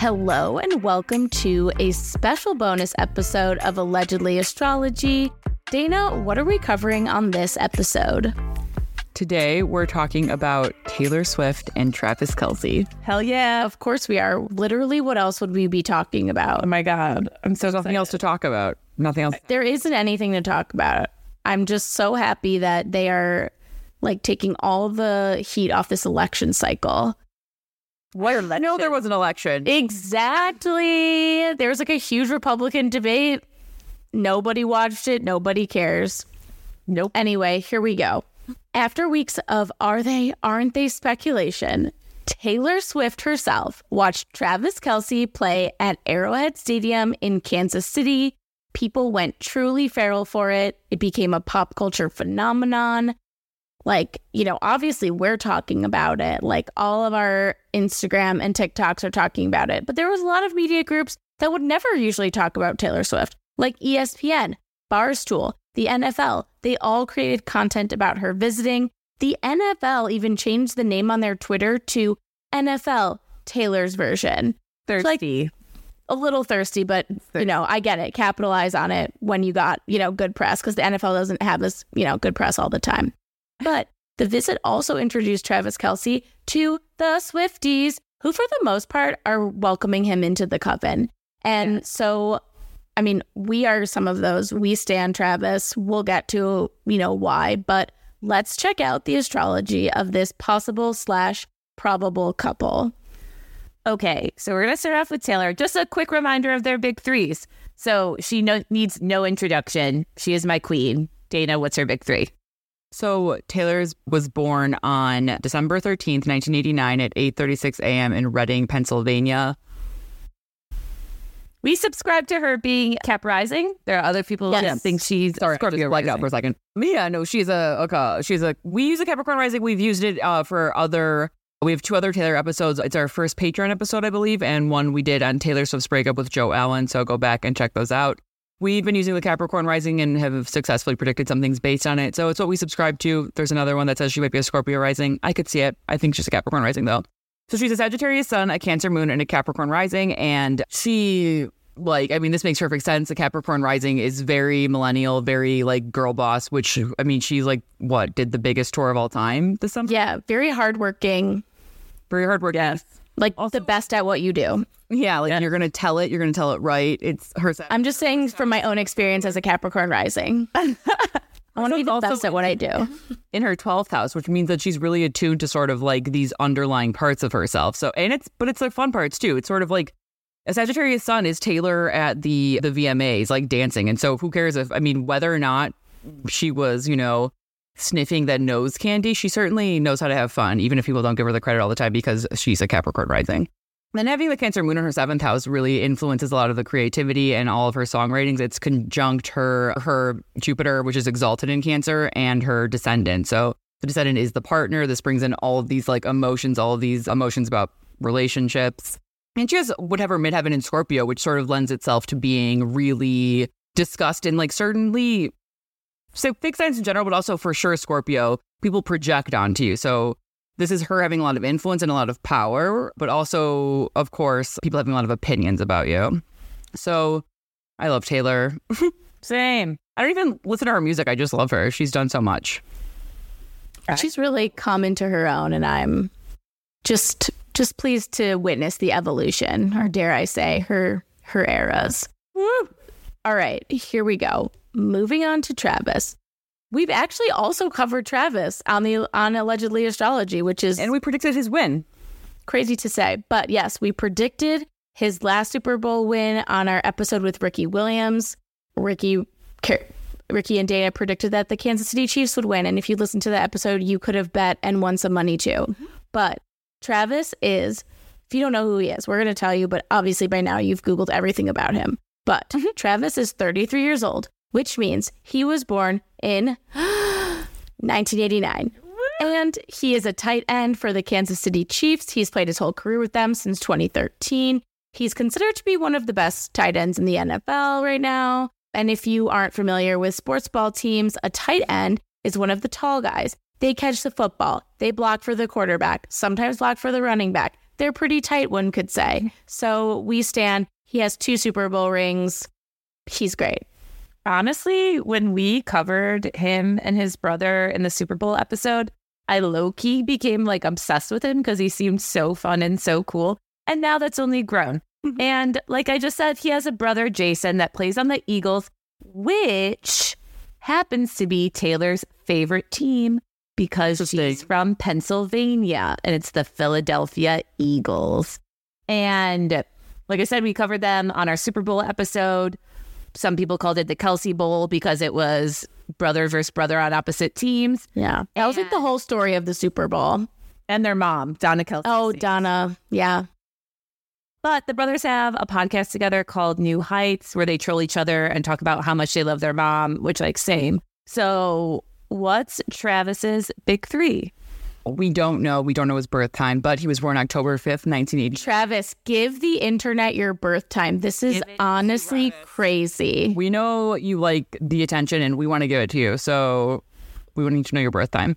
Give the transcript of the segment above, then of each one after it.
Hello, and welcome to a special bonus episode of Allegedly Astrology. Dana, what are we covering on this episode? Today, we're talking about Taylor Swift and Travis Kelce. Hell yeah, of course we are. Literally, what else would we be talking about? Oh my God. I'm so nothing else to talk about. Nothing else. There isn't anything to talk about. I'm just so happy that they are like taking all the heat off this election cycle. What election? No, there was an election. Exactly. There was like a huge Republican debate. Nobody watched it. Nobody cares. Nope. Anyway, here we go. After weeks of are they, aren't they speculation, Taylor Swift herself watched Travis Kelce play at Arrowhead Stadium in Kansas City. People went truly feral for it. It became a pop culture phenomenon like, you know, obviously we're talking about it. Like all of our Instagram and TikToks are talking about it. But there was a lot of media groups that would never usually talk about Taylor Swift, like ESPN, Barstool, the NFL. They all created content about her visiting. The NFL even changed the name on their Twitter to NFL Taylor's version. Thirsty. Like, a little thirsty, but you know, I get it. Capitalize on it when you got, you know, good press because the NFL doesn't have this, you know, good press all the time. But the visit also introduced Travis Kelce to the Swifties, who, for the most part, are welcoming him into the coven. And yeah. so, I mean, we are some of those. We stand Travis. We'll get to, you know, why, but let's check out the astrology of this possible slash probable couple. Okay, so we're going to start off with Taylor. Just a quick reminder of their big threes. So she no- needs no introduction. She is my queen. Dana, what's her big three? So Taylor's was born on December 13th, 1989 at 8:36 a.m. in Reading, Pennsylvania. We subscribe to her being Cap Rising. There are other people yes. that think she's sorry. Scorpio just out for a second. Yeah, no, she's a okay. She's a. We use a Capricorn Rising. We've used it uh, for other. We have two other Taylor episodes. It's our first Patreon episode, I believe, and one we did on Taylor Swift's breakup with Joe Alwyn. So go back and check those out. We've been using the Capricorn rising and have successfully predicted some things based on it. So it's what we subscribe to. There's another one that says she might be a Scorpio rising. I could see it. I think she's a Capricorn rising though. So she's a Sagittarius sun, a Cancer moon, and a Capricorn rising. And she, like, I mean, this makes perfect sense. The Capricorn rising is very millennial, very like girl boss, which, I mean, she's like, what, did the biggest tour of all time this summer? Yeah, very hardworking. Very hardworking. Yes. Like also, the best at what you do. Yeah, like yeah. you're gonna tell it, you're gonna tell it right. It's her. I'm just saying from my own experience as a Capricorn rising. I want to be the best at what I do. In her 12th house, which means that she's really attuned to sort of like these underlying parts of herself. So, and it's, but it's the fun parts too. It's sort of like a Sagittarius sun is Taylor at the the VMAs, like dancing. And so, who cares if I mean whether or not she was, you know, sniffing that nose candy? She certainly knows how to have fun, even if people don't give her the credit all the time because she's a Capricorn rising. Then having the Cancer Moon in her seventh house really influences a lot of the creativity and all of her songwritings. It's conjunct her her Jupiter, which is exalted in Cancer, and her descendant. So the descendant is the partner. This brings in all of these like emotions, all of these emotions about relationships. And she has whatever midheaven in Scorpio, which sort of lends itself to being really discussed and like certainly so fixed signs in general, but also for sure Scorpio, people project onto you. So this is her having a lot of influence and a lot of power, but also, of course, people having a lot of opinions about you. So I love Taylor. Same. I don't even listen to her music. I just love her. She's done so much. She's really come into her own, and I'm just just pleased to witness the evolution, or dare I say, her her eras. Woo. All right, here we go. Moving on to Travis. We've actually also covered Travis on the on allegedly astrology, which is and we predicted his win. Crazy to say, but yes, we predicted his last Super Bowl win on our episode with Ricky Williams. Ricky Ricky and Dana predicted that the Kansas City Chiefs would win, and if you listened to the episode, you could have bet and won some money too. Mm-hmm. But Travis is, if you don't know who he is, we're going to tell you. But obviously, by now you've googled everything about him. But mm-hmm. Travis is 33 years old which means he was born in 1989. And he is a tight end for the Kansas City Chiefs. He's played his whole career with them since 2013. He's considered to be one of the best tight ends in the NFL right now. And if you aren't familiar with sports ball teams, a tight end is one of the tall guys. They catch the football, they block for the quarterback, sometimes block for the running back. they're pretty tight, one could say. So we stand. He has two Super Bowl rings. He's great. Honestly, when we covered him and his brother in the Super Bowl episode, I low key became like obsessed with him because he seemed so fun and so cool. And now that's only grown. Mhm. And like I just said, he has a brother, Jason, that plays on the Eagles, which happens to be Taylor's favorite team because she's from Pennsylvania and it's the Philadelphia Eagles. And like I said, we covered them on our Super Bowl episode. Some people called it the Kelce Bowl because it was brother versus brother on opposite teams. Yeah. That was like the whole story of the Super Bowl. And their mom, Donna Kelce. Oh, Donna. Yeah. But the brothers have a podcast together called New Heights where they troll each other and talk about how much they love their mom, which like same. So what's Travis's big three? We don't know. We don't know his birth time, but he was born October 5th, 1980. Travis, give the internet your birth time. This is Give it to honestly Travis. crazy. We know you like the attention and we want to give it to you. So we would need to know your birth time.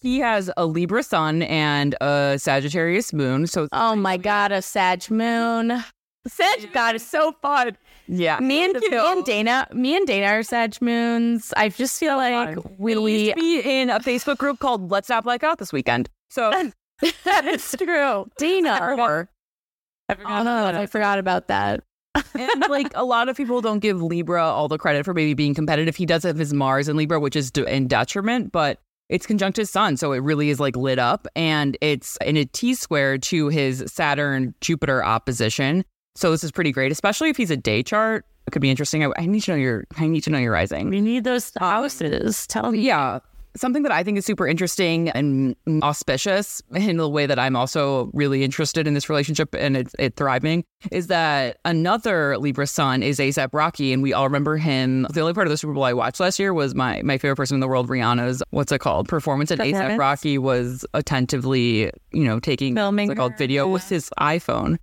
He has a Libra sun and a Sagittarius moon. So Oh my God, a Sag moon. Sag God is so fun. yeah. Me and, me and Dana, me and Dana are Sag moons. I just feel like we, We used we to be in a Facebook group called Let's Not Black Out this weekend. So that is true. Dana, or I oh, I forgot about that. and like a lot of people don't give Libra all the credit for maybe being competitive. He does have his Mars in Libra, which is de- in detriment, but it's conjunct his sun, so it really is like lit up, and it's in a T square to his Saturn Jupiter opposition. So this is pretty great, especially if he's a day chart. It could be interesting. I, I need to know your I need to know your rising. We need those houses. Tell me. Yeah. Something that I think is super interesting and auspicious in the way that I'm also really interested in this relationship and it's it thriving is that another Libra sun is ASAP Rocky. And we all remember him. The only part of the Super Bowl I watched last year was my, my favorite person in the world, Rihanna's, what's it called? Performance. And ASAP Rocky was attentively, you know, taking Filming what's it called video yeah. with his iPhone.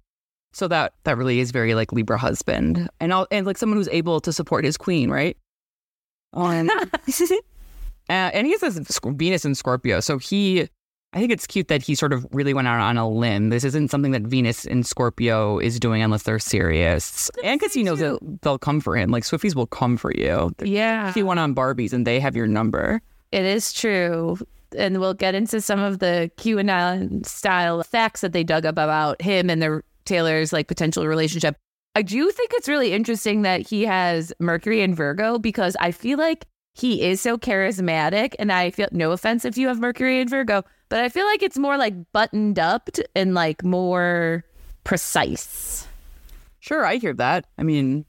So that that really is very like Libra husband and all, and like someone who's able to support his queen, right? Um, uh, and he has this Sc- Venus in Scorpio, so he. I think it's cute that he sort of really went out on a limb. This isn't something that Venus in Scorpio is doing unless they're serious, and because he knows that they'll come for him. Like Swifties will come for you. Yeah. He went on Barbies, and they have your number. It is true. And we'll get into some of the QAnon style facts that they dug up about him and their Taylor's like potential relationship. I do think it's really interesting that he has Mercury and Virgo because I feel like he is so charismatic. And I feel no offense if you have Mercury and Virgo, but I feel like it's more like buttoned up and like more precise. Sure, I hear that. I mean,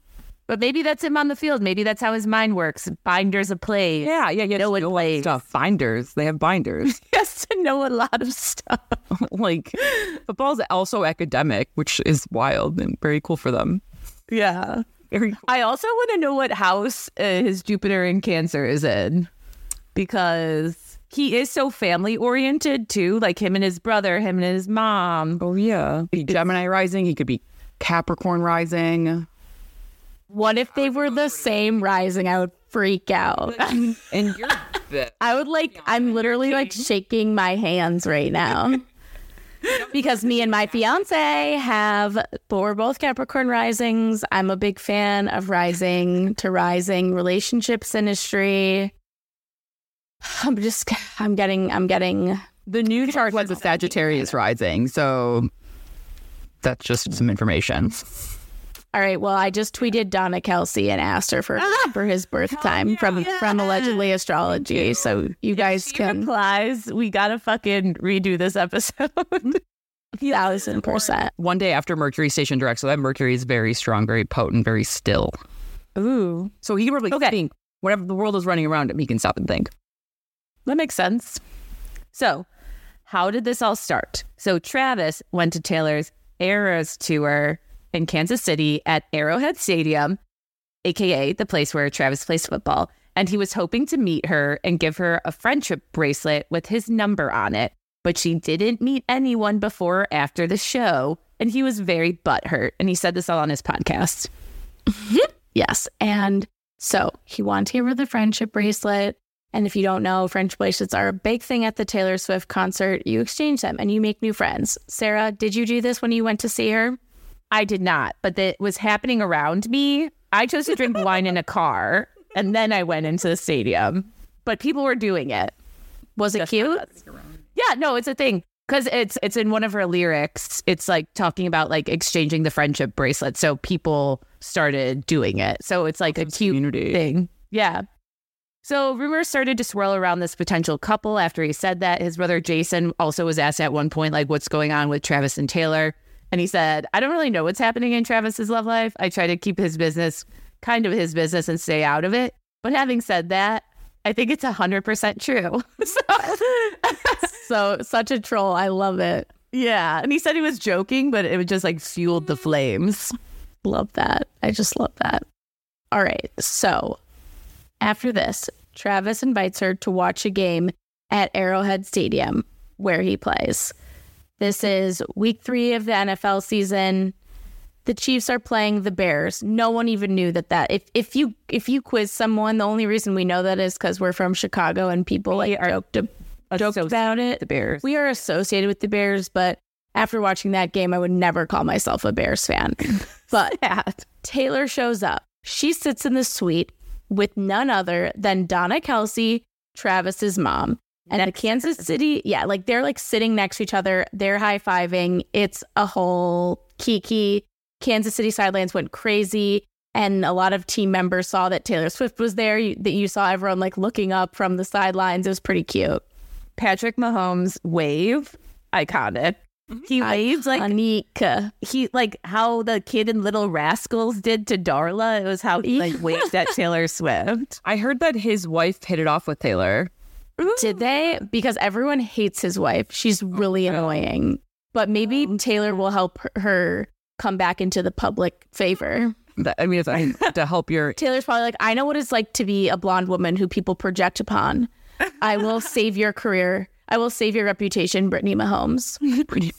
But maybe that's him on the field. Maybe that's how his mind works. Binders of play. yeah, yeah, yeah. Know what know plays. stuff. Binders. They have binders. He has to know a lot of stuff. like football's also academic, which is wild and very cool for them. Yeah. Very cool. I also want to know what house uh, his Jupiter in Cancer is in because he is so family oriented too. Like him and his brother, him and his mom. Oh yeah, Be Gemini rising. He could be Capricorn rising. What if they were the same rising? I would freak out. and you're I would like, I'm literally like shaking my hands right now. because me and my fiance have, but we're both Capricorn risings. I'm a big fan of rising to rising relationships in synastry. I'm just, I'm getting, I'm getting, the new chart was a Sagittarius rising, so that's just some information. All right. Well, I just tweeted Donna Kelce and asked her for, ah, for his birth time from, from allegedly astrology. So you guys She can, replies, we gotta fucking redo this episode. thousand percent. One day after Mercury station direct, so that Mercury is very strong, very potent, very still. Ooh, So he can really Okay. think whatever the world is running around him, he can stop and think. that makes sense. So, how did this all start? So Travis went to Taylor's Eras tour in Kansas City at Arrowhead Stadium, aka the place where Travis plays football, and he was hoping to meet her and give her a friendship bracelet with his number on it. But she didn't meet anyone before or after the show, and he was very butthurt. And he said this all on his podcast. Yes. And so he wanted to give her the friendship bracelet. And if you don't know, French bracelets are a big thing at the Taylor Swift concert. You exchange them and you make new friends. Sarah, did you do this when you went to see her? I did not, but that was happening around me. I chose to drink wine in a car and then I went into the stadium. But people were doing it. Was it Just cute? Yeah, no, it's a thing. Cause it's it's in one of her lyrics. It's like talking about like exchanging the friendship bracelet. So people started doing it. So it's like a cute Community. thing. Yeah. So rumors started to swirl around this potential couple after he said that. His brother Jason also was asked at one point, like, what's going on with Travis and Taylor? And he said, I don't really know what's happening in Travis's love life. I try to keep his business kind of his business and stay out of it. But having said that, I think it's 100% true. so, So, such a troll. I love it. yeah. And he said he was joking, but it just like fueled the flames. Love that. I just love that. All right. So, after this, Travis invites her to watch a game at Arrowhead Stadium where he plays. This is week three of the NFL season. The Chiefs are playing the Bears. No one even knew that that if if you if you quiz someone, the only reason we know that is because we're from Chicago and people like are joked, joked about it. The Bears. We are associated with the Bears, but after watching that game, I would never call myself a Bears fan. But Taylor shows up. She sits in the suite with none other than Donna Kelce, Travis's mom. And the Kansas City, yeah, like they're like sitting next to each other. They're high fiving. It's a whole kiki. Kansas City sidelines went crazy. And a lot of team members saw that Taylor Swift was there. You, that you saw everyone like looking up from the sidelines. It was pretty cute. Patrick Mahomes wave, iconic. Mm-hmm. He waved like Anika. he like how the kid in Little Rascals did to Darla. It was how he like waved at Taylor Swift. I heard that his wife hit it off with Taylor. Did they? Because everyone hates his wife. She's really oh, annoying. But maybe oh. Taylor will help her- her come back into the public favor. That, I mean, it's I, to help your Taylor's probably like, I know what it's like to be a blonde woman who people project upon. I will save your career. I will save your reputation, Brittany Mahomes. Brittany.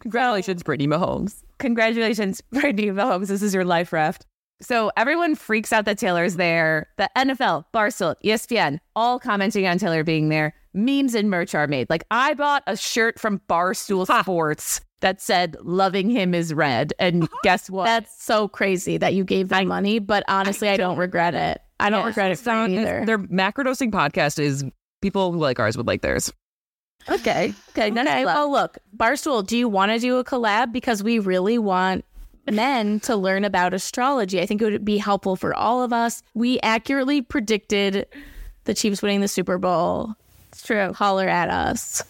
Congratulations, Brittany Mahomes. Congratulations, Brittany Mahomes. This is your life raft. So everyone freaks out that Taylor's there. The NFL, Barstool, ESPN, all commenting on Taylor being there. Memes and merch are made. Like I bought a shirt from Barstool Sports that said "Loving him is red," and guess what? That's so crazy that you gave them money, but honestly, I don't regret it. I don't Yeah. regret it you either. Their macrodosing podcast is people who like ours would like theirs. okay. Okay. Okay, well, look, Barstool, do you want to do a collab? Because we really want men to learn about astrology. I think it would be helpful for all of us. We accurately predicted the Chiefs winning the Super Bowl. It's true. Holler at us.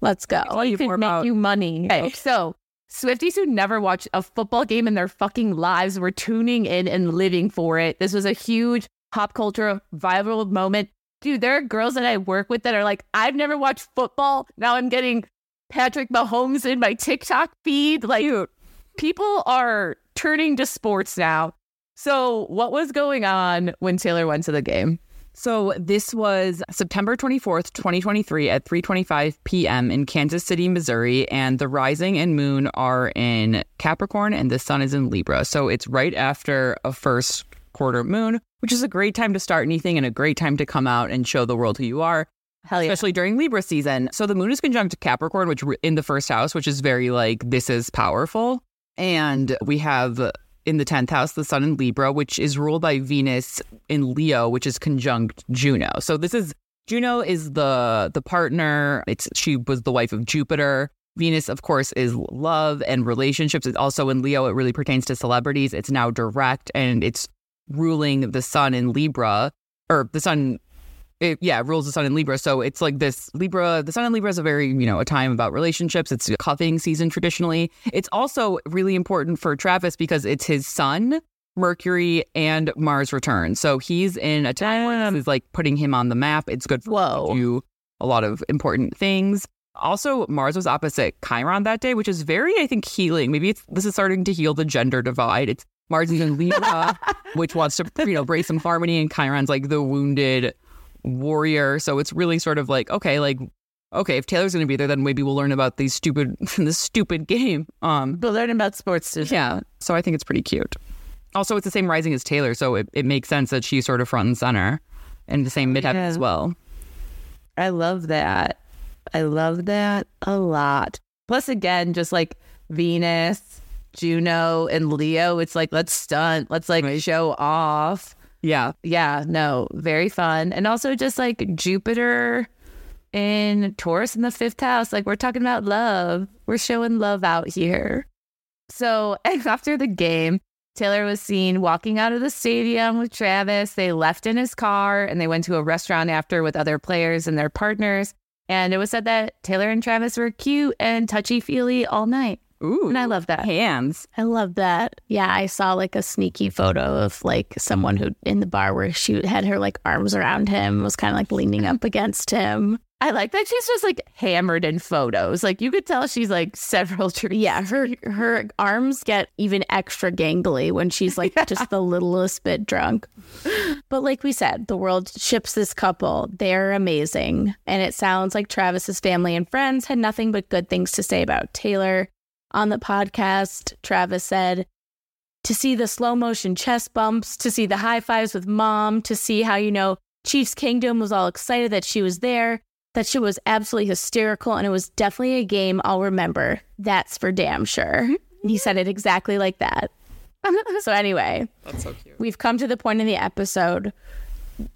Let's go. Oh, you could make you money. Okay, so Swifties who never watched a football game in their fucking lives were tuning in and living for it. This was a huge pop culture viral moment. Dude, there are girls that I work with that are like, I've never watched football. Now I'm getting Patrick Mahomes in my TikTok feed. Like, people are turning to sports now. So, what was going on when Taylor went to the game? So this was September 24th, 2023 at 3:25 p.m. in Kansas City, Missouri, and the rising and moon are in Capricorn and the sun is in Libra. So it's right after a first quarter moon, which is a great time to start anything and a great time to come out and show the world who you are, Hell yeah. especially during Libra season. So the moon is conjunct Capricorn, which in the first house, which is very like this is powerful. And we have in the 10th house the sun in Libra, which is ruled by Venus in Leo, which is conjunct Juno. So this is Juno is the the partner. It's she was the wife of Jupiter. Venus, of course, is love and relationships. It's also in Leo. It really pertains to celebrities. It's now direct and it's ruling the sun in Libra or the sun it, yeah, it rules the sun in Libra. So it's like this Libra, the sun in Libra is a very, you know, a time about relationships. It's a cuffing season traditionally. It's also really important for Travis because it's his sun, Mercury, and Mars return. So he's in a time is like putting him on the map. It's good for him Whoa. to do a lot of important things. Also, Mars was opposite Chiron that day, which is very, I think, healing. Maybe it's this is starting to heal the gender divide. It's Mars is in Libra, which wants to, you know, bring some harmony, and Chiron's like the wounded warrior. So it's really sort of like, okay, like, okay, if Taylor's going to be there, then maybe we'll learn about these stupid, this stupid game. Um, we'll learn about sports too. yeah. So I think it's pretty cute. Also, it's the same rising as Taylor, so it, it makes sense that she's sort of front and center and the same mid heaven as well. I love that. I love that a lot. Plus, again, just like Venus, Juno, and Leo, it's like, let's stunt, let's like show off. Yeah. Yeah, no, very fun. And also just like Jupiter in Taurus in the fifth house. Like we're talking about love. We're showing love out here. So after the game, Taylor was seen walking out of the stadium with Travis. They left in his car and they went to a restaurant after with other players and their partners. And it was said that Taylor and Travis were cute and touchy feely all night. Ooh. And I love that. hands. I love that. Yeah, I saw like a sneaky photo of like someone who in the bar where she had her like arms around him, was kind of like leaning up against him. I like that she's just like hammered in photos. Like you could tell she's like several drinks. Yeah, her her arms get even extra gangly when she's like just the littlest bit drunk. But like we said, the world ships this couple. They're amazing. And it sounds like Travis's family and friends had nothing but good things to say about Taylor. On the podcast, Travis said, to see the slow motion chest bumps, to see the high fives with mom, to see how, you know, Chiefs Kingdom was all excited that she was there. That shit was absolutely hysterical, and it was definitely a game I'll remember. That's for damn sure. He said it exactly like that. so, anyway, That's so cute. we've come to the point in the episode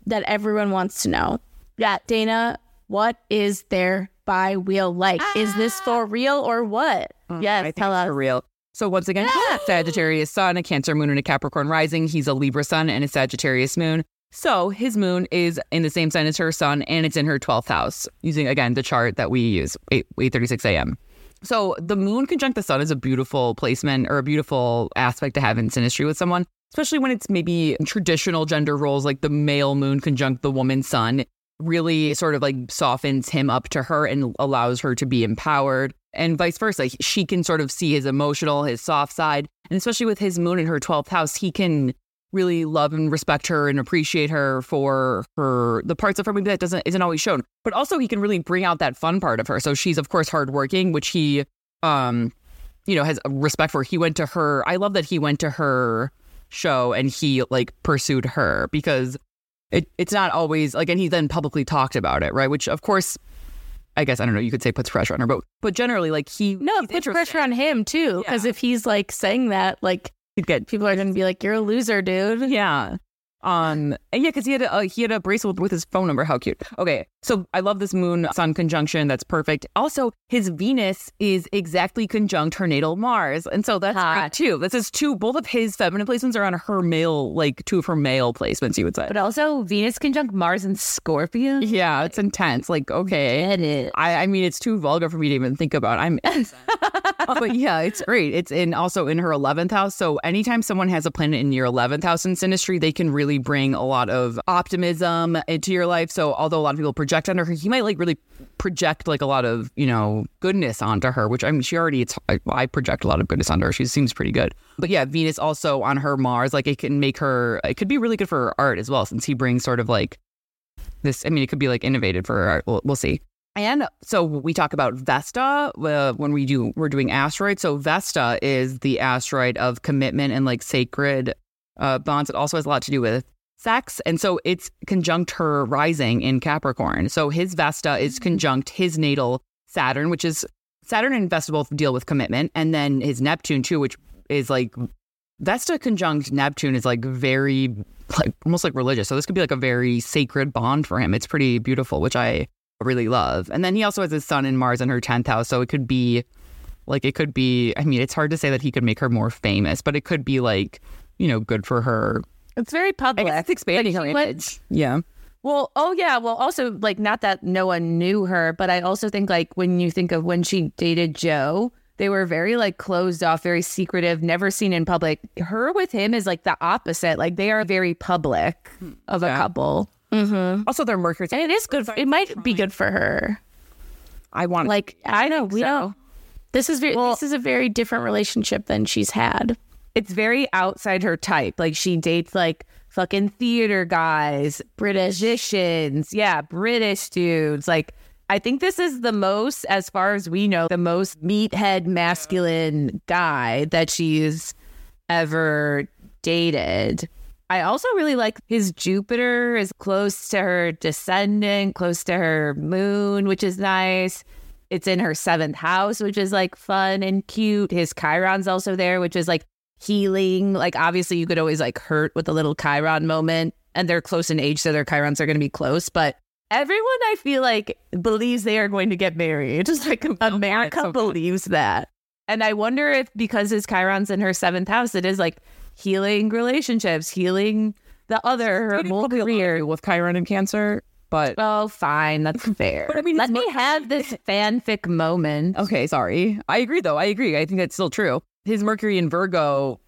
that everyone wants to know. Yeah, Dana, what is their bi wheel like? Is this ah. for real or what? Mm, yes, I think tell us. for real. So once again, Sagittarius sun, a Cancer moon, and a Capricorn rising. He's a Libra sun and a Sagittarius moon. So his moon is in the same sign as her sun, and it's in her twelfth house. Using again the chart that we use, eight eight thirty six a.m. So the moon conjunct the sun is a beautiful placement or a beautiful aspect to have in synastry with someone, especially when it's maybe traditional gender roles like the male moon conjunct the woman sun. Really sort of like softens him up to her and allows her to be empowered, and vice versa. She can sort of see his emotional, his soft side, and especially with his moon in her twelfth house, he can really love and respect her and appreciate her for her the parts of her maybe that doesn't isn't always shown. But also he can really bring out that fun part of her. So she's of course hardworking, which he um you know has respect for. He went to her I love that he went to her show and he like pursued her because it it's not always like and he then publicly talked about it, right? Which of course I guess I don't know. You could say puts pressure on her, but but generally, like he No, it puts pressure on him too. Because Yeah. if he's like saying that, like He'd get people are going to be like, "You're a loser, dude." Yeah. Um. Yeah, because he had a uh, he had a bracelet with, his phone number. How cute. Okay. So I love this moon sun conjunction. That's perfect. Also, his Venus is exactly conjunct her natal Mars, and so that's great too. This is two. Both of his feminine placements are on her male, like two of her male placements. You would say. But also Venus conjunct Mars and Scorpio. Yeah, it's intense. Like okay. Get it. I, I mean, it's too vulgar for me to even think about. I'm, but yeah, it's great. It's in also in her eleventh house. So anytime someone has a planet in your eleventh house in synastry, they can really bring a lot of optimism into your life. So although a lot of people project onto her, he might like really project like a lot of you know goodness onto her. Which I mean, she already. It's I, I project a lot of goodness onto her. She seems pretty good. But yeah, Venus also on her Mars, like it can make her. It could be really good for her art as well, since he brings sort of like this. I mean, it could be like innovative for her art. We'll, we'll see. And so we talk about Vesta uh, when we do we're doing asteroids. So Vesta is the asteroid of commitment and like sacred uh, bonds. It also has a lot to do with sex, and so it's conjunct her rising in Capricorn. So his Vesta is conjunct his natal Saturn, which is Saturn and Vesta both deal with commitment, and then his Neptune too, which is like Vesta conjunct Neptune is like very like almost like religious. So this could be like a very sacred bond for him. It's pretty beautiful, which I really love. And then he also has his sun in Mars in her 10th house. So it could be like, it could be, I mean, it's hard to say that he could make her more famous, but it could be like, you know, good for her. It's very public. it's expanding her she went- image. Yeah. Well, oh yeah. Well, also like not that no one knew her, but I also think like when you think of when she dated Joe, they were very like closed off, very secretive, never seen in public. Her with him is like the opposite. Like they are very public of a Yeah. couple. Mm-hmm. Also, their Mercury. And it is good. For, It might be good for her. I want Like I know we so. don't. This is very. Well- this is a very different relationship than she's had. It's very outside her type. Like she dates like fucking theater guys, British. musicians, yeah, British dudes. Like I think this is the most, as far as we know, the most meathead masculine guy that she's ever dated. I also really like his Jupiter is close to her descendant, close to her moon, which is nice. It's in her seventh house, which is like fun and cute. His Chiron's also there, which is like healing. Like obviously you could always like hurt with a little Chiron moment. And they're close in age, so their Chirons are gonna be close. But everyone I feel like believes they are going to get married. Just like oh, America so believes that. And I wonder if because his Chiron's in her seventh house, it is like healing relationships, healing the other her whole Probably a lot to career. with Chiron and Cancer, but Oh, fine, that's fair. But I mean, let me have this fanfic moment. okay, sorry. I agree though. I agree. I think that's still true. His Mercury in Virgo,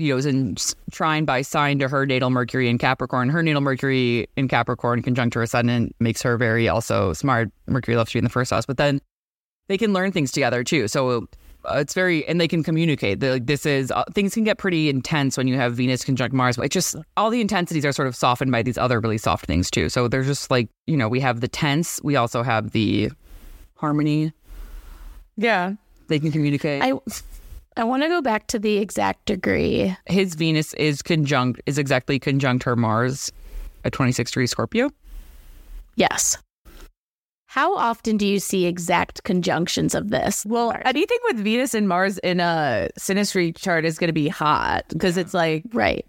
you know, is in trine by sign to her natal Mercury in Capricorn. Her natal Mercury in Capricorn, conjunct her ascendant, makes her very also smart. Mercury loves to be in the first house, but then they can learn things together too. So uh, it's very, and they can communicate. They're like, this is uh, things can get pretty intense when you have Venus conjunct Mars. But it just all the intensities are sort of softened by these other really soft things too. So there's just like you know, we have the tense, we also have the harmony. Yeah. They can communicate. I I want to go back to the exact degree. His Venus is conjunct is exactly conjunct her Mars at 26 degree Scorpio. Yes. How often do you see exact conjunctions of this? Well, anything with Venus and Mars in a synastry chart is going to be hot because it's like Right.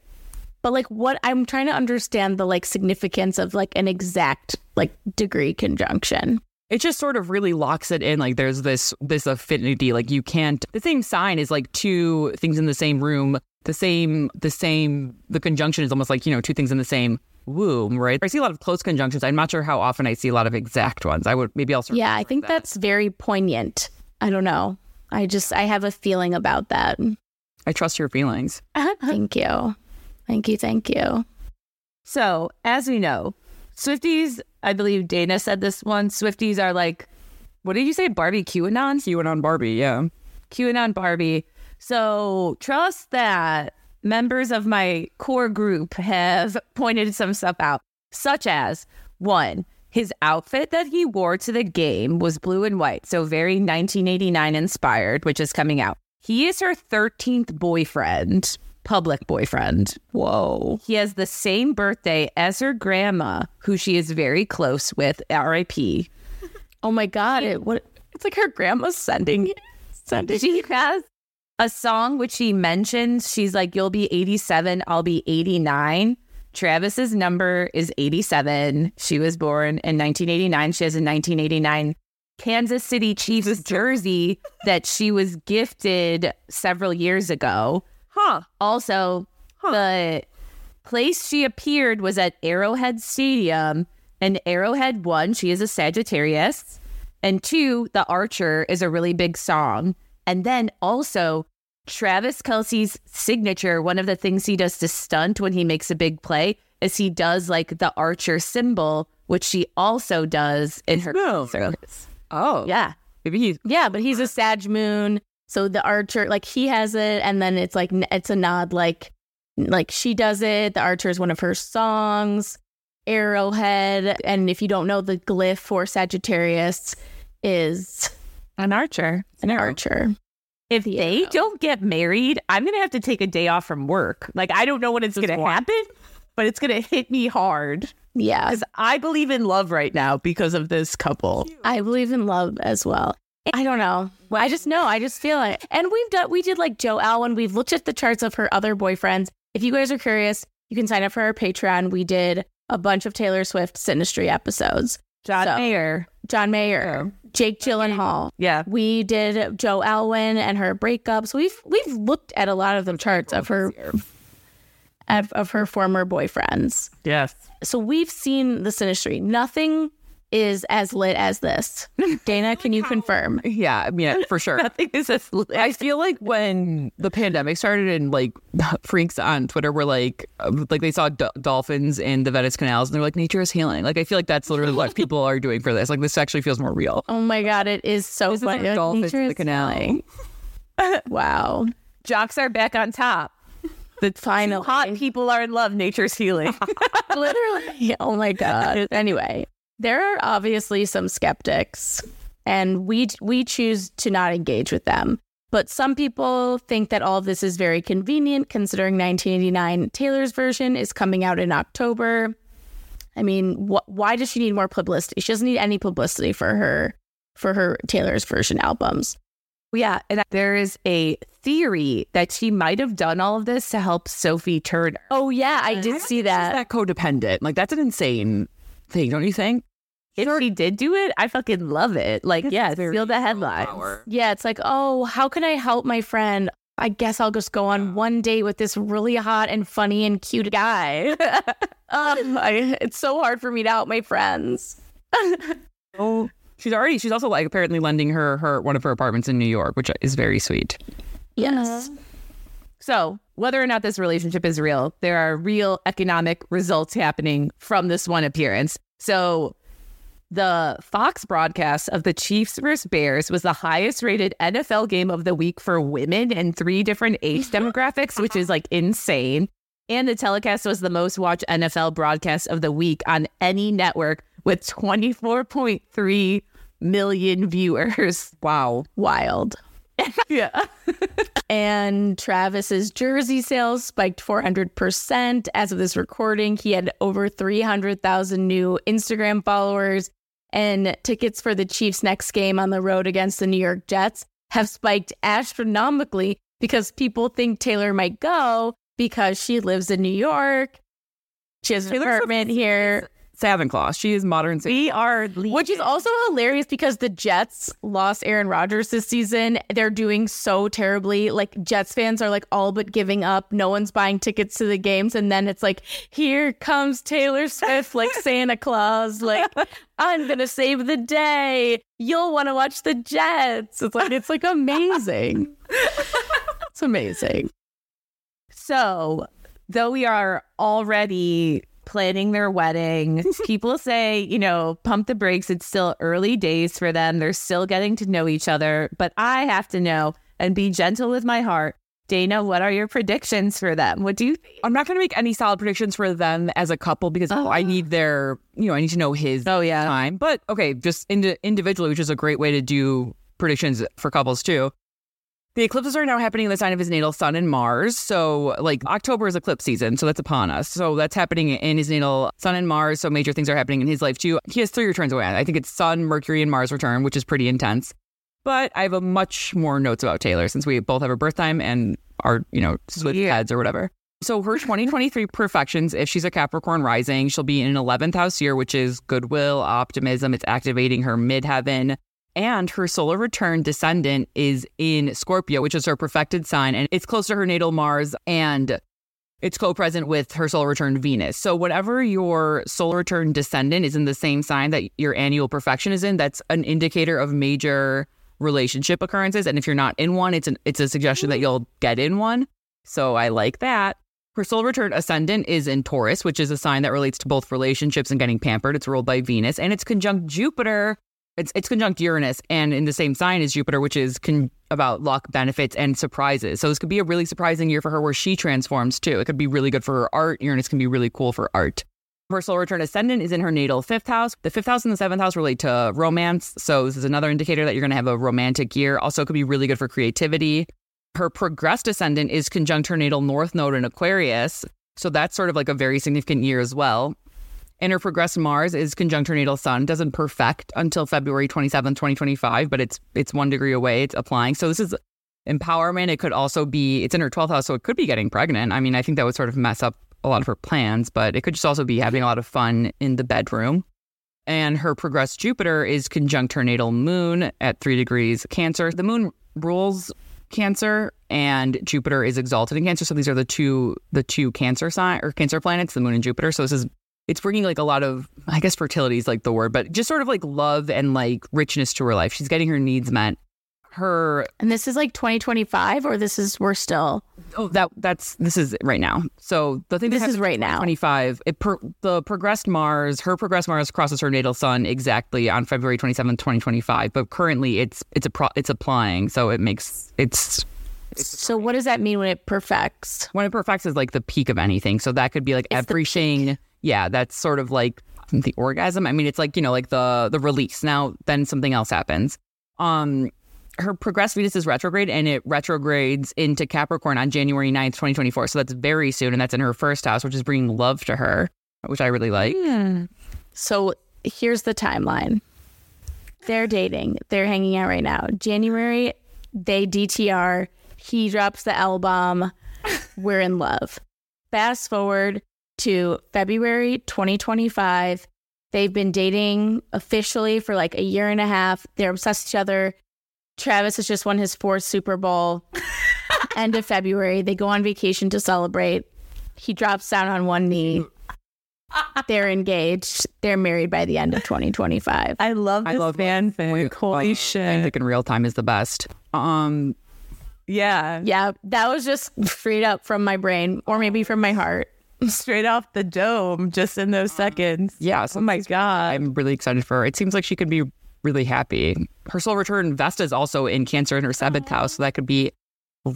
But like what I'm trying to understand the like significance of like an exact like degree conjunction. It just sort of really locks it in. Like there's this this affinity. Like you can't. The same sign is like two things in the same room. The same the same. The conjunction is almost like you know two things in the same womb, right? I see a lot of close conjunctions. I'm not sure how often I see a lot of exact ones. I would maybe I'll. Yeah, I think that's very poignant. I don't know. I just I have a feeling about that. I trust your feelings. Thank you. Thank you. Thank you. So, as we know, Swifties, I believe Dana said this one, Swifties are like, what did you say? Barbie QAnon? QAnon Barbie, yeah. QAnon Barbie. So, trust that members of my core group have pointed some stuff out, such as one, his outfit that he wore to the game was blue and white, so very 1989 inspired, which is coming out. He is her 13th boyfriend, public boyfriend. Whoa. He has the same birthday as her grandma, who she is very close with, RIP. Oh my god! It what? It's like her grandma's sending sending. She has a song which she mentions. She's like, You'll be 87, I'll be 89. Travis's number is 87. She was born in 1989. She has a 1989 Kansas City Chiefs jersey that she was gifted several years ago. Huh. Also, the place she appeared was at Arrowhead Stadium. And Arrowhead, one, she is a Sagittarius. And two, The Archer is a really big song. And then also, Travis Kelce's signature, one of the things he does to stunt when he makes a big play, is he does like the Archer symbol, which she also does in her No. concerts. Oh. Yeah. Maybe he's Yeah, but he's a Sag Moon, so the Archer like he has it, and then it's like it's a nod like like she does it. The Archer is one of her songs. Arrowhead, and if you don't know, the glyph for Sagittarius is An Archer. an archer. If they don't get married, I'm gonna have to take a day off from work. Like I don't know when it's gonna happen, but it's gonna hit me hard Yeah, because I believe in love right now because of this couple. I believe in love as well. I don't know. I just know. I just feel it. And we've done. We did like Joe Alwyn. We've looked at the charts of her other boyfriends. If you guys are curious, you can sign up for our Patreon. We did a bunch of Taylor Swift Synastry episodes. John So- Mayer, John Mayer, Jake Gyllenhaal. yeah, We did Joe Alwyn and her breakups. We've we've looked at a lot of the charts of her of, of her former boyfriends. yes. So we've seen the Synastry. Nothing is as lit as this. Dana, can you confirm? yeah, I mean, for sure. Nothing is as I feel like when the pandemic started and like freaks on Twitter were like, like they saw do- dolphins in the Venice canals and they're like, nature is healing. Like, I feel like that's literally what people are doing for this. Like, this actually feels more real. Oh my god, it is so This is funny. like dolphins Nature in the is canal. healing. wow. jocks are back on top. The final hot people are in love. Nature's healing. Literally. Oh my god. Anyway, there are obviously some skeptics and we we choose to not engage with them. But some people think that all of this is very convenient considering 1989 Taylor's version is coming out in October. I mean, wh- why does she need more publicity? She doesn't need any publicity for her for her Taylor's version albums. Yeah, and there is a theory that she might have done all of this to help Sophie Turner. Oh yeah, I did see She's that. that codependent. Like that's an insane thing, don't you think? If she did do it, I fucking love it. Like, yeah, feel the headline. Yeah, it's like, oh, how can I help my friend? I guess I'll just go on one date with this really hot and funny and cute guy. um, I, it's so hard for me to help my friends. Oh, she's already. She's also like apparently lending her her one of her apartments in New York, which is very sweet. Yes. So, whether or not this relationship is real, there are real economic results happening from this one appearance. So, the Fox broadcast of the Chiefs versus Bears was the highest rated NFL game of the week for women in three different age demographics, which is like insane. And the telecast was the most watched NFL broadcast of the week on any network with 24.3 million viewers. Wow. Wild. Yeah. And Travis's jersey sales spiked 400%. As of this recording, he had over 300,000 new Instagram followers. And tickets for the Chiefs' next game on the road against the New York Jets have spiked astronomically because people think Taylor might go because she lives in New York. She has an Taylor apartment here. Savin Claus. She is modern. Sa- We are Which is also hilarious because the Jets lost Aaron Rodgers this season. They're doing so terribly. Like Jets fans are like all but giving up. No one's buying tickets to the games. And then it's like, here comes Taylor Swift, like Santa Claus. Like, I'm gonna save the day. You'll want to watch the Jets. It's like it's like amazing. it's amazing. So, though we are already planning their wedding, people say, you know, pump the brakes. It's still early days for them. They're still getting to know each other. But I have to know and be gentle with my heart. Dana, what are your predictions for them? What do you think? I'm not going to make any solid predictions for them as a couple because I ah. need their, you know, I need to know his Oh, yeah. time. But okay, just indi- individually, which is a great way to do predictions for couples too. The eclipses are now happening in the sign of his natal sun and Mars. So, like, October is eclipse season. So, that's upon us. So, that's happening in his natal sun and Mars. So, major things are happening in his life too. He has three returns away. I think it's Sun, Mercury, and Mars return, which is pretty intense. But I have a much more notes about Taylor since we both have a birth time and are, you know, switch Yeah. heads or whatever. So her 2023 perfections, if she's a Capricorn rising, she'll be in an 11th house year, which is goodwill, optimism. It's activating her midheaven. And her solar return descendant is in Scorpio, which is her perfected sign. And it's close to her natal Mars and it's co-present with her solar return Venus. So whatever your solar return descendant is in the same sign that your annual perfection is in, that's an indicator of major relationship occurrences. And if you're not in one, it's an it's a suggestion that you'll get in one. So I like that. Her solar return ascendant is in Taurus, which is a sign that relates to both relationships and getting pampered. It's ruled by Venus, and it's conjunct Jupiter. It's it's conjunct Uranus, and in the same sign as Jupiter, which is con- about luck, benefits, and surprises. So this could be a really surprising year for her, where she transforms too. It could be really good for her art. Uranus can be really cool for art. Her solar return ascendant is in her natal fifth house. The fifth house and the seventh house relate to romance. So this is another indicator that you're going to have a romantic year. Also, it could be really good for creativity. Her progressed ascendant is conjunct her natal north node in Aquarius. So that's sort of like a very significant year as well. And her progressed Mars is conjunct her natal sun. Doesn't perfect until February 27th, 2025, but it's it's one degree away. It's applying. So this is empowerment. It could also be, it's in her 12th house, so it could be getting pregnant. I mean, I think that would sort of mess up a lot of her plans, but it could just also be having a lot of fun in the bedroom. And her progressed Jupiter is conjunct her natal moon at three degrees Cancer. The moon rules Cancer and Jupiter is exalted in Cancer. So these are the two the two Cancer sign or Cancer planets, the moon and Jupiter. So this is it's bringing like a lot of I guess fertility is like the word, but just sort of like love and like richness to her life. She's getting her needs met. Her And this is like 2025, or this is we're still. oh that that's this is right now. So the thing that This is right now. 25 it per, the progressed Mars, her progressed Mars crosses her natal sun exactly on February 27th, 2025, but currently it's it's a pro, it's applying, so it makes it's So what does that mean when it perfects? when it perfects is like the peak of anything. So that could be like It's everything. Yeah, that's sort of like the orgasm. I mean, it's like, you know, like the the release. Now then something else happens. Um her progressed Venus is retrograde and it retrogrades into Capricorn on January 9th, 2024. So that's very soon. And that's in her first house, which is bringing love to her, which I really like. So here's the timeline. They're dating. They're hanging out right now. January, they DTR. He drops the album. We're in love. Fast forward to February 2025. They've been dating officially for like a year and a half. They're obsessed with each other. Travis has just won his fourth Super Bowl. End of February, they go on vacation to celebrate. He drops down on one knee. They're engaged. They're married by the end of 2025. I love I this love fanfic. Holy shit. Fanfic in real time is the best. Um, Yeah. Yeah, that was just straight up from my brain or maybe from my heart. Straight off the dome, just in those uh-huh. seconds. yeah. So Oh my God. I'm really excited for her. It seems like she could be really happy. Her solar return Vesta is also in Cancer in her seventh house, so oh. that could be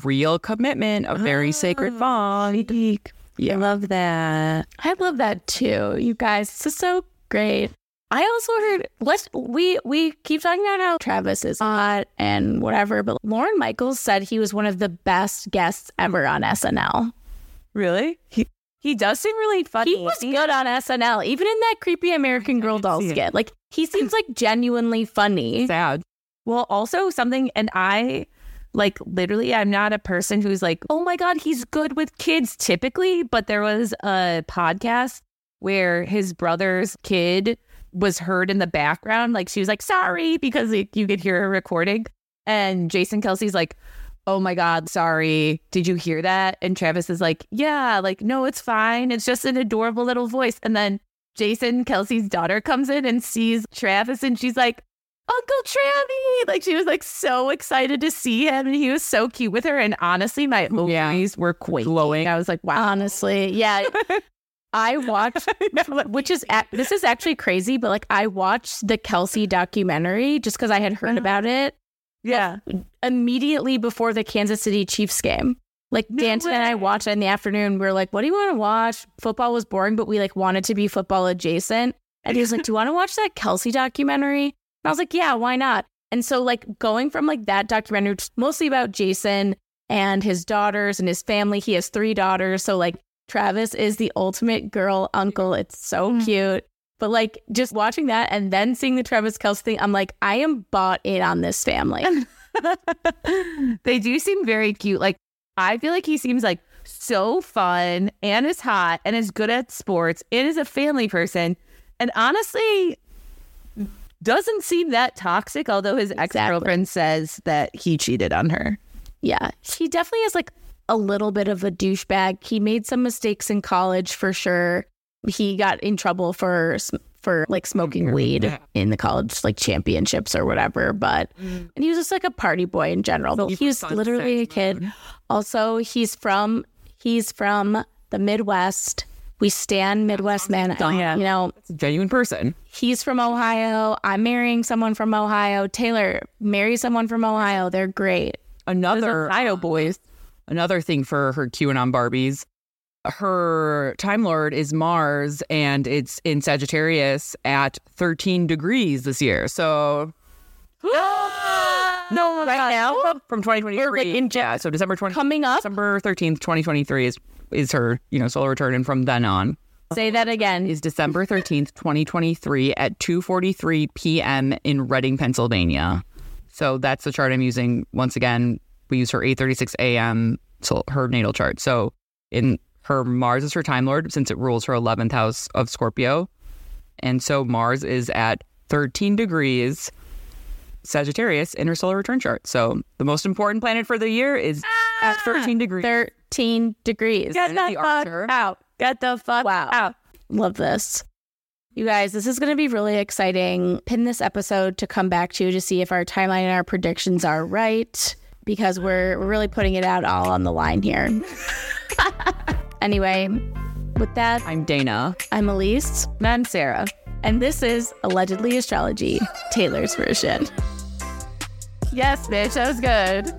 real commitment, a very sacred oh, bond. I Yeah. love that. I love that too. You guys, this is so great. I also heard let's we we keep talking about how Travis is hot and whatever, but Lorne Michaels said he was one of the best guests ever on SNL. Really? He he does seem really funny. He was good on SNL, even in that creepy American Girl doll skit. Like he seems like genuinely funny. Sad. Well, also something, and I like literally, I'm not a person who's like, oh my God, he's good with kids typically. But there was a podcast where his brother's kid was heard in the background. Like she was like, sorry, because like, you could hear her recording. And Jason Kelce's like, oh my God, sorry. Did you hear that? And Travis is like, yeah, like, no, it's fine. It's just an adorable little voice. And then Jason Kelce's daughter comes in and sees Travis and she's like, Uncle Travie. Like she was like so excited to see him and he was so cute with her. And honestly, my Yeah. ovaries were quaking. Glowing. I was like, wow. Honestly, yeah. I watched, which is this is actually crazy, but like I watched the Kelce documentary just because I had heard Uh-huh. about it Yeah. immediately before the Kansas City Chiefs game. Like No Danton and I watched it in the afternoon. We were like, "What do you want to watch?" Football was boring, but we like wanted to be football adjacent. And he was like, "Do you want to watch that Kelce documentary?" And I was like, "Yeah, why not?" And so like going from like that documentary, which is mostly about Jason and his daughters and his family. He has three daughters, so like Travis is the ultimate girl uncle. It's so Mm. cute. But like just watching that and then seeing the Travis Kelce thing, I'm like, I am bought in on this family. they do seem very cute. Like I feel like he seems like so fun and is hot and is good at sports and is a family person. And honestly, doesn't seem that toxic, although his ex girlfriend says that he cheated on her. Yeah, he definitely is like a little bit of a douchebag. He made some mistakes in college for sure. He got in trouble for for like smoking mm-hmm. weed in the college like championships or whatever. But mm-hmm. and he was just like a party boy in general. He's he was literally a kid. mode. Also, he's from he's from the Midwest. We stand Midwest man. Yeah. You know, It's a genuine person. he's from Ohio. I'm marrying someone from Ohio. Taylor, marry someone from Ohio. They're great. Another Ohio boys. another thing for her QAnon Barbies. Her Time Lord is Mars, and it's in Sagittarius at 13 degrees this year. So no, right now. from 2023, Or, like, in yeah. So December 20, Coming up, December 13th, 2023 is is her you know solar return, and from then on say that again. is December 13th, 2023 at 2:43 p.m. in Reading, Pennsylvania. So that's the chart I'm using. Once again, we use her 8:36 a.m. So her natal chart. So in her Mars is her time lord since it rules her 11th house of Scorpio, and so Mars is at 13 degrees Sagittarius in her solar return chart. So the most important planet for the year is at ah, 13 degrees. 13 degrees. Get And the the fuck Archer. out. Get the fuck Wow. out. Love this. You guys, this is going to be really exciting. Pin this episode to come back to to see if our timeline and our predictions are right because we're, we're really putting it out all on the line here. anyway, with that, I'm Dana. I'm Elise, And I'm Sarah. and this is Allegedly Astrology, Taylor's version. Yes, bitch. That was good.